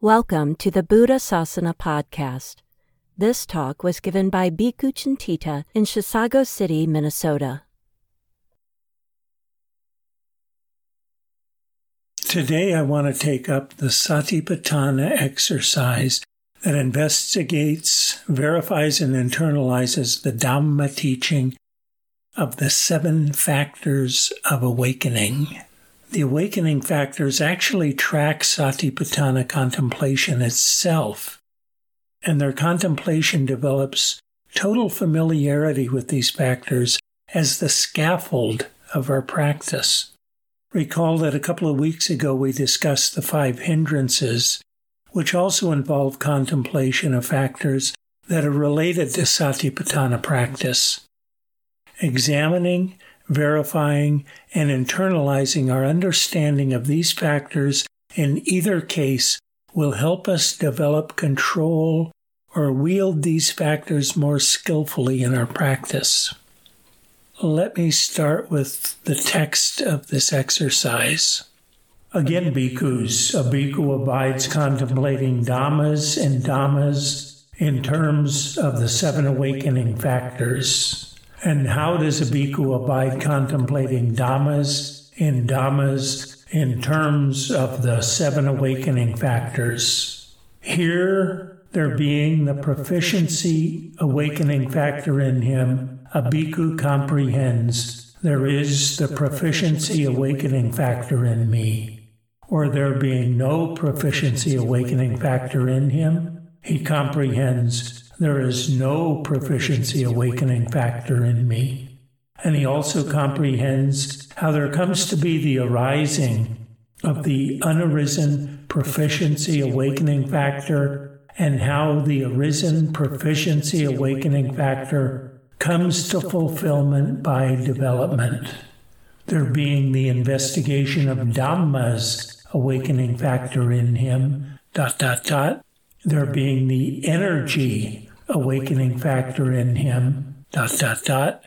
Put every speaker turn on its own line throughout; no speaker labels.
Welcome to the Buddha Sasana podcast. This talk was given by Bhikkhu Cintita in Chisago City, Minnesota.
Today, I want to take up the Satipatthana exercise that investigates, verifies, and internalizes the Dhamma teaching of the seven factors of awakening. The awakening factors actually track Satipatthana contemplation itself, and their contemplation develops total familiarity with these factors as the scaffold of our practice. Recall that a couple of weeks ago we discussed the five hindrances, which also involve contemplation of factors that are related to Satipatthana practice. Examining verifying, and internalizing our understanding of these factors in either case will help us develop control or wield these factors more skillfully in our practice. Let me start with the text of this exercise. Again, bhikkhus, a bhikkhu abides contemplating dhammas and dhammas in terms of the seven awakening factors. And how does a bhikkhu abide contemplating dhammas in dhammas in terms of the seven awakening factors? Here, there being the proficiency awakening factor in him, a bhikkhu comprehends there is the proficiency awakening factor in me. Or there being no proficiency awakening factor in him, he comprehends there is no proficiency awakening factor in me. And he also comprehends how there comes to be the arising of the unarisen proficiency awakening factor and how the arisen proficiency awakening factor comes to fulfillment by development. There being the investigation of Dhamma's awakening factor in him, dot, dot, dot. There being the energy awakening factor in him, dot, dot, dot.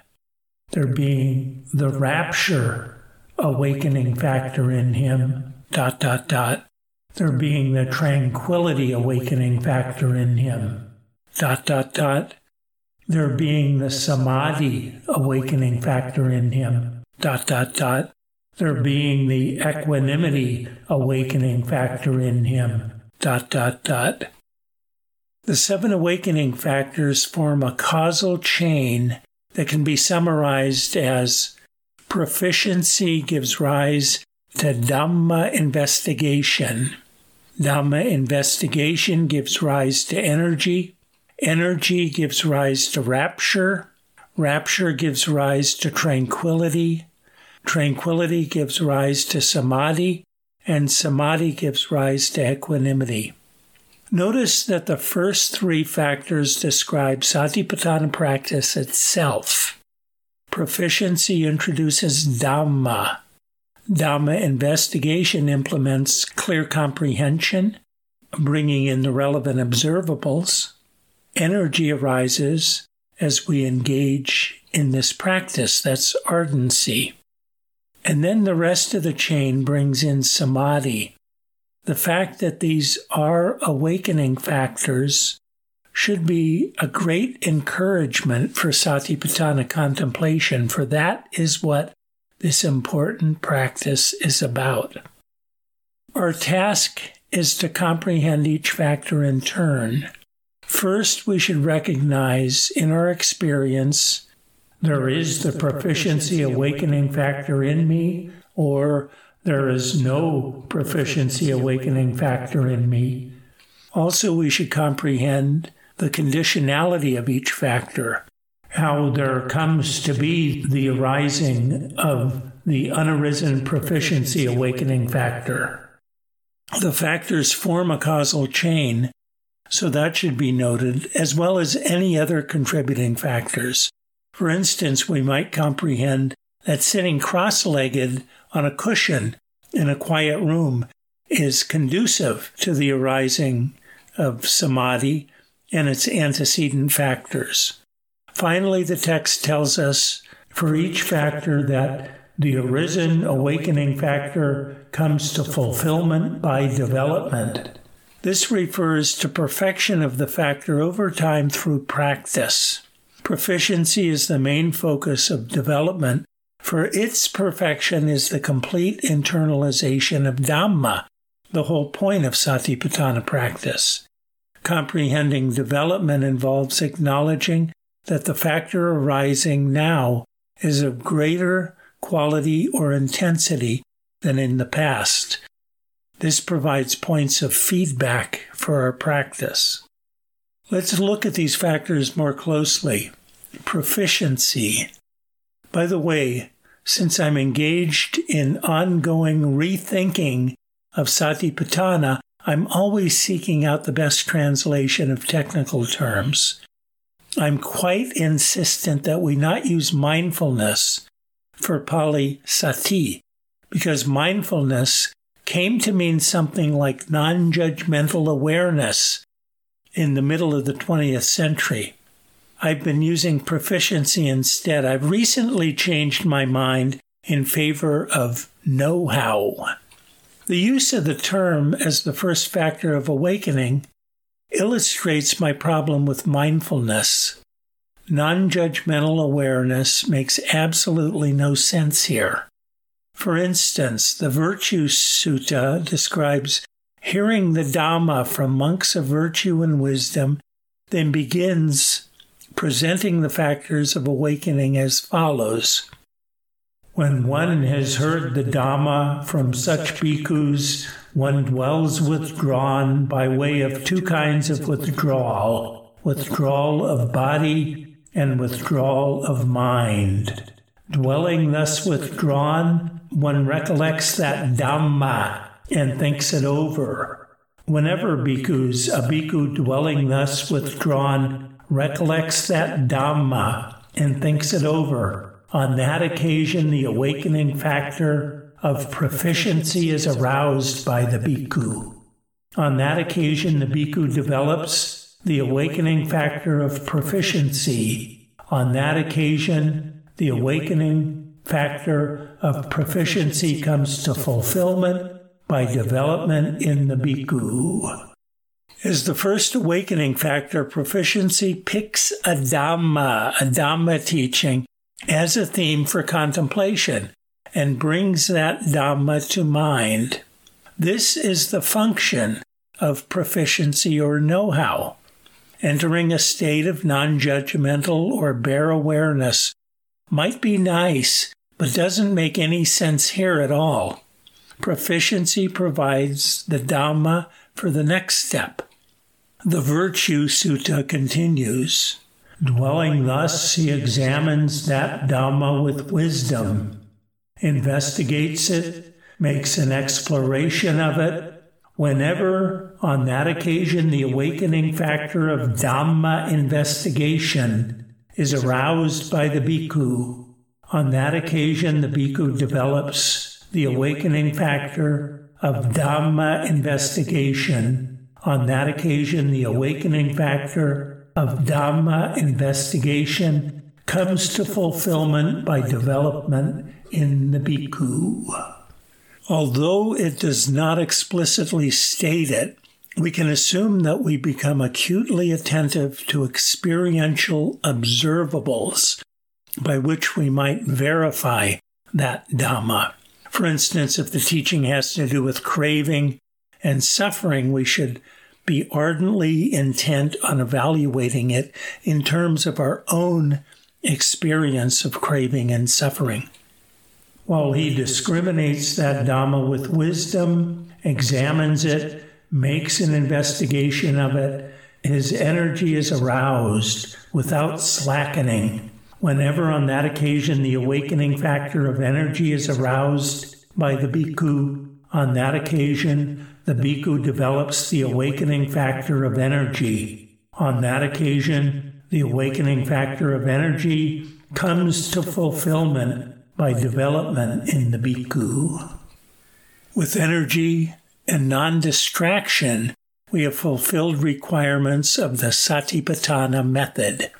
There being the rapture awakening factor in him, dot, dot, dot. There being the tranquility awakening factor in him, dot, dot, dot. There being the samadhi awakening factor in him, dot, dot, dot. There being the equanimity awakening factor in him, dot, dot, dot. The seven awakening factors form a causal chain that can be summarized as proficiency gives rise to Dhamma investigation. Dhamma investigation gives rise to energy. Energy gives rise to rapture. Rapture gives rise to tranquility. Tranquility gives rise to samadhi. And samadhi gives rise to equanimity. Notice that the first three factors describe Satipatthana practice itself. Proficiency introduces Dhamma. Dhamma investigation implements clear comprehension, bringing in the relevant observables. Energy arises as we engage in this practice. That's ardency. And then the rest of the chain brings in samadhi, the fact that these are awakening factors should be a great encouragement for Satipatthana contemplation, for that is what this important practice is about. Our task is to comprehend each factor in turn. First, we should recognize in our experience there is the proficiency awakening factor in me, or there is no proficiency awakening factor in me. Also, we should comprehend the conditionality of each factor, how there comes to be the arising of the unarisen proficiency awakening factor. The factors form a causal chain, so that should be noted, as well as any other contributing factors. For instance, we might comprehend that sitting cross legged on a cushion in a quiet room is conducive to the arising of samadhi and its antecedent factors. Finally, the text tells us for each factor that the arisen awakening factor comes to fulfillment by development. This refers to perfection of the factor over time through practice. Proficiency is the main focus of development, for its perfection is the complete internalization of Dhamma, the whole point of Satipatthana practice. Comprehending development involves acknowledging that the factor arising now is of greater quality or intensity than in the past. This provides points of feedback for our practice. Let's look at these factors more closely. Proficiency. By the way, since I'm engaged in ongoing rethinking of Satipatthana, I'm always seeking out the best translation of technical terms. I'm quite insistent that we not use mindfulness for Pali Sati, because mindfulness came to mean something like non judgmental awareness in the middle of the 20th century. I've been using proficiency instead. I've recently changed my mind in favor of know how. The use of the term as the first factor of awakening illustrates my problem with mindfulness. Non judgmental awareness makes absolutely no sense here. For instance, the Virtue Sutta describes hearing the Dhamma from monks of virtue and wisdom, then begins presenting the factors of awakening as follows. When one has heard the Dhamma from such bhikkhus, one dwells withdrawn by way of two kinds of withdrawal withdrawal of body and withdrawal of mind. Dwelling thus withdrawn, one recollects that Dhamma and thinks it over. Whenever bhikkhus, a bhikkhu dwelling thus withdrawn, recollects that Dhamma and thinks it over, on that occasion, the awakening factor of proficiency is aroused by the bhikkhu. On that occasion, the bhikkhu develops the awakening factor of proficiency. On that occasion, the awakening factor of proficiency comes to fulfillment by development in the bhikkhu. As the first awakening factor, proficiency picks a Dhamma, a Dhamma teaching, as a theme for contemplation and brings that Dhamma to mind. This is the function of proficiency or know how. Entering a state of non judgmental or bare awareness might be nice, but doesn't make any sense here at all. Proficiency provides the Dhamma for the next step. The Virtue Sutta continues. Dwelling thus, he examines that Dhamma with wisdom, investigates it, makes an exploration of it. Whenever, on that occasion, the awakening factor of Dhamma investigation is aroused by the bhikkhu, on that occasion, the bhikkhu develops the awakening factor of Dhamma investigation. On that occasion, the awakening factor of Dhamma investigation comes to fulfillment by development in the bhikkhu. Although it does not explicitly state it, we can assume that we become acutely attentive to experiential observables by which we might verify that Dhamma. For instance, if the teaching has to do with craving and suffering, we should be ardently intent on evaluating it in terms of our own experience of craving and suffering. While he discriminates that Dhamma with wisdom, examines it, makes an investigation of it, his energy is aroused without slackening. Whenever on that occasion the awakening factor of energy is aroused by the bhikkhu, on that occasion the bhikkhu develops the awakening factor of energy. On that occasion, the awakening factor of energy comes to fulfillment by development in the bhikkhu. With energy and non distraction, we have fulfilled requirements of the Satipatthana method.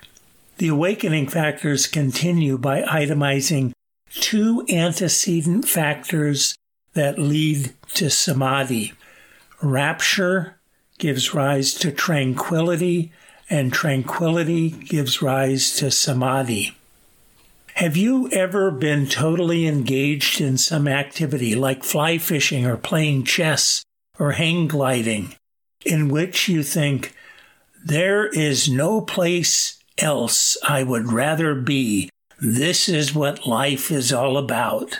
The awakening factors continue by itemizing two antecedent factors that lead to samadhi. Rapture gives rise to tranquility, and tranquility gives rise to samadhi. Have you ever been totally engaged in some activity like fly fishing or playing chess or hang gliding in which you think, there is no place else I would rather be. This is what life is all about.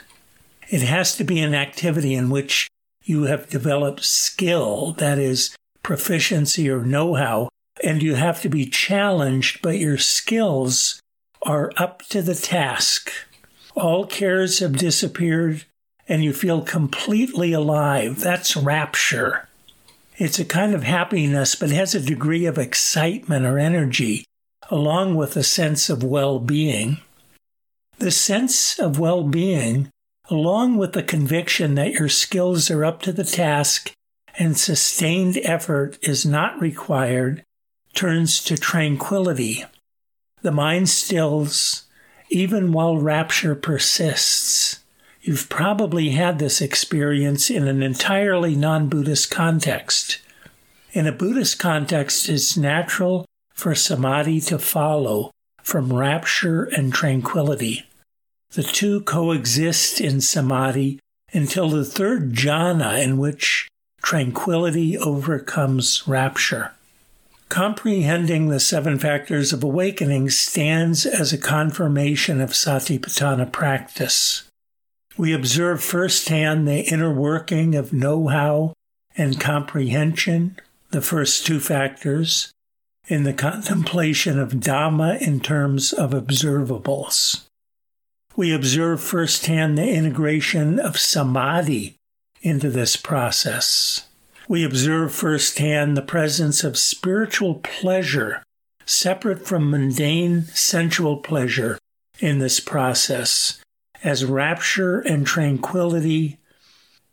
It has to be an activity in which you have developed skill, that is, proficiency or know how, and you have to be challenged, but your skills are up to the task. All cares have disappeared, and you feel completely alive. That's rapture. It's a kind of happiness, but has a degree of excitement or energy, along with a sense of well being. The sense of well being, along with the conviction that your skills are up to the task and sustained effort is not required, turns to tranquility. The mind stills even while rapture persists. You've probably had this experience in an entirely non Buddhist context. In a Buddhist context, it's natural for samadhi to follow from rapture and tranquility. The two coexist in samadhi until the third jhana, in which tranquility overcomes rapture. Comprehending the seven factors of awakening stands as a confirmation of Satipatthana practice. We observe firsthand the inner working of know how and comprehension, the first two factors, in the contemplation of Dhamma in terms of observables. We observe firsthand the integration of samadhi into this process we observe firsthand the presence of spiritual pleasure separate from mundane sensual pleasure in this process as rapture and tranquility,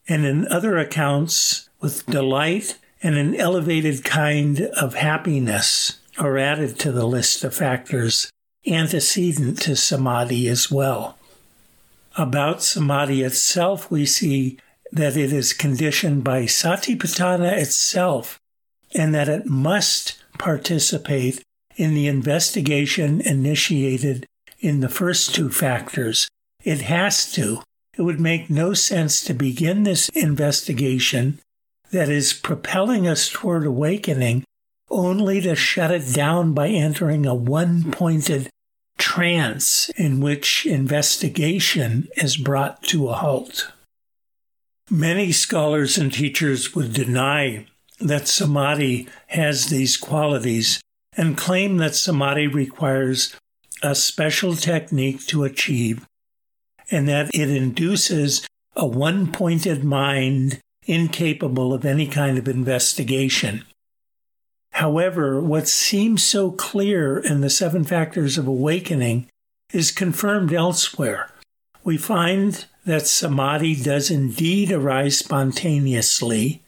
and in other accounts with delight and an elevated kind of happiness are added to the list of factors antecedent to samadhi as well. About samadhi itself, we see that it is conditioned by Satipatthana itself and that it must participate in the investigation initiated in the first two factors. It has to. It would make no sense to begin this investigation that is propelling us toward awakening only to shut it down by entering a one pointed trance in which investigation is brought to a halt. Many scholars and teachers would deny that samadhi has these qualities and claim that samadhi requires a special technique to achieve and that it induces a one pointed mind incapable of any kind of investigation. However, what seems so clear in the seven factors of awakening is confirmed elsewhere. We find that samadhi does indeed arise spontaneously,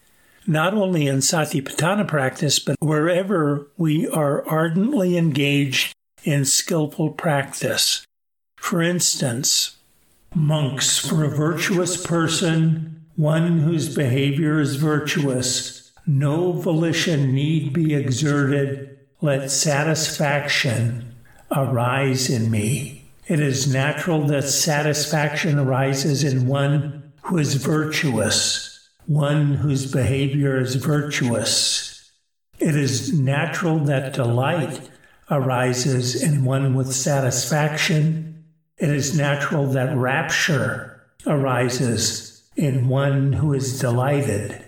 not only in satipatthana practice, but wherever we are ardently engaged in skillful practice. For instance, monks, for a virtuous person, one whose behavior is virtuous, no volition need be exerted, let satisfaction arise in me. It is natural that satisfaction arises in one who is virtuous, one whose behavior is virtuous. It is natural that delight arises in one with satisfaction. It is natural that rapture arises in one who is delighted.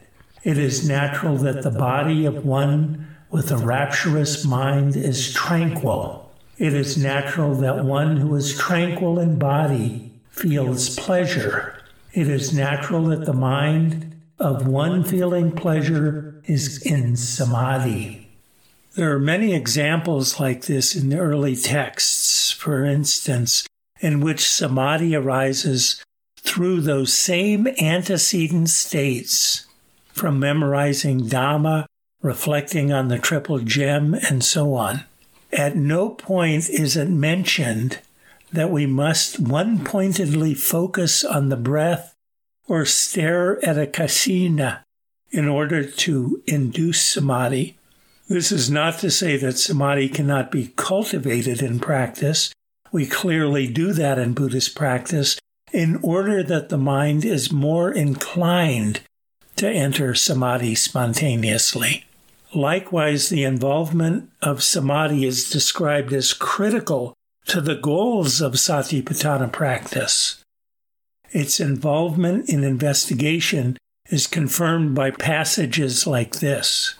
It is natural that the body of one with a rapturous mind is tranquil. It is natural that one who is tranquil in body feels pleasure. It is natural that the mind of one feeling pleasure is in samadhi. There are many examples like this in the early texts. For instance, in which samadhi arises through those same antecedent states from memorizing Dhamma, reflecting on the triple gem, and so on. At no point is it mentioned that we must one pointedly focus on the breath or stare at a kasina in order to induce samadhi. This is not to say that samadhi cannot be cultivated in practice. We clearly do that in Buddhist practice in order that the mind is more inclined to enter samadhi spontaneously. Likewise, the involvement of samadhi is described as critical to the goals of satipatthana practice. Its involvement in investigation is confirmed by passages like this.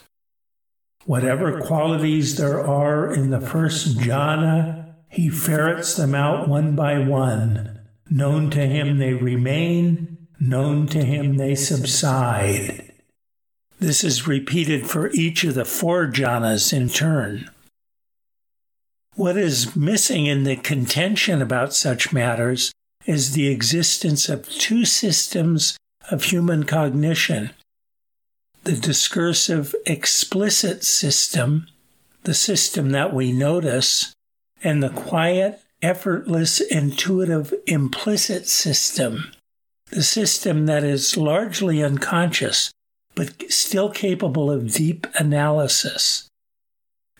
Whatever qualities there are in the first jhana, he ferrets them out one by one. Known to him they remain, known to him they subside. This is repeated for each of the four jhanas in turn. What is missing in the contention about such matters is the existence of two systems of human cognition the discursive explicit system, the system that we notice, and the quiet, effortless, intuitive implicit system, the system that is largely unconscious but still capable of deep analysis.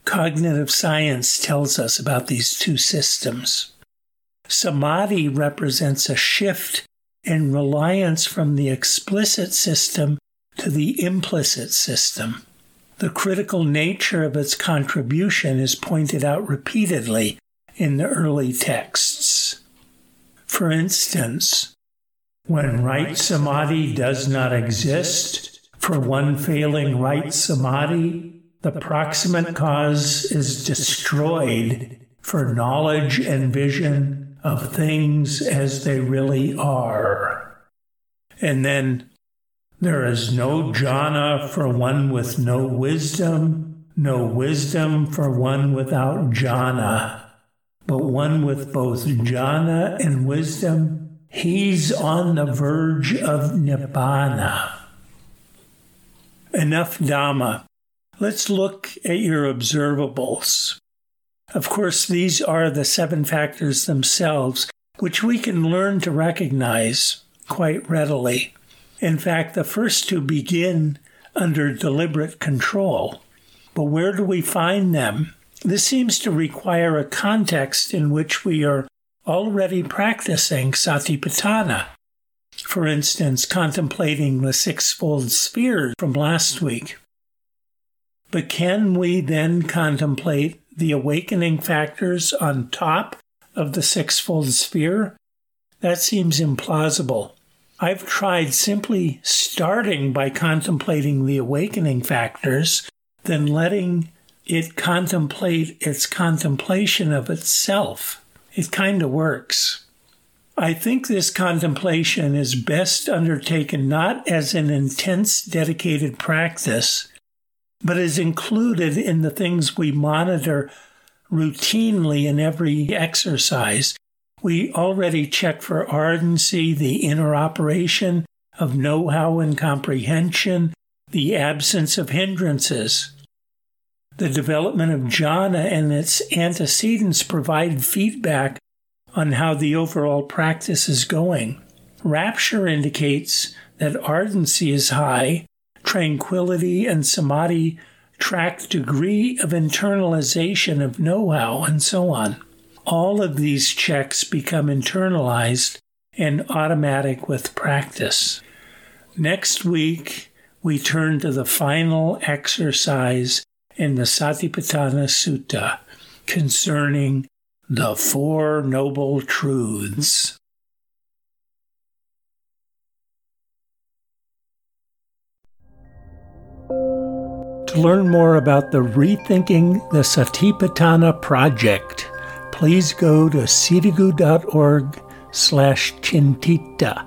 Cognitive science tells us about these two systems. Samadhi represents a shift in reliance from the explicit system to the implicit system. The critical nature of its contribution is pointed out repeatedly in the early texts. For instance, when right samadhi does not exist, for one failing right samadhi, the proximate cause is destroyed for knowledge and vision of things as they really are. And then there is no jhana for one with no wisdom, no wisdom for one without jhana, but one with both jhana and wisdom. He's on the verge of nibbana. Enough Dhamma. Let's look at your observables. Of course, these are the seven factors themselves, which we can learn to recognize quite readily. In fact, the first two begin under deliberate control. But where do we find them? This seems to require a context in which we are already practicing satipatthana. For instance, contemplating the sixfold sphere from last week. But can we then contemplate the awakening factors on top of the sixfold sphere? That seems implausible. I've tried simply starting by contemplating the awakening factors, then letting it contemplate its contemplation of itself. It kind of works. I think this contemplation is best undertaken not as an intense, dedicated practice, but is included in the things we monitor routinely in every exercise. We already check for ardency, the inner operation of know how and comprehension, the absence of hindrances. The development of jhana and its antecedents provide feedback on how the overall practice is going. Rapture indicates that ardency is high tranquility, and samadhi track degree of internalization of know how, and so on. All of these checks become internalized and automatic with practice. Next week, we turn to the final exercise in the Satipatthana Sutta concerning the Four Noble Truths. To learn more about the Rethinking the Satipatthana project, please go to sitagu.org slash cintita.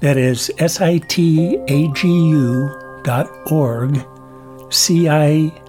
That is S-I-T-A-G-U dot org, C-I-N-T-I-T-A.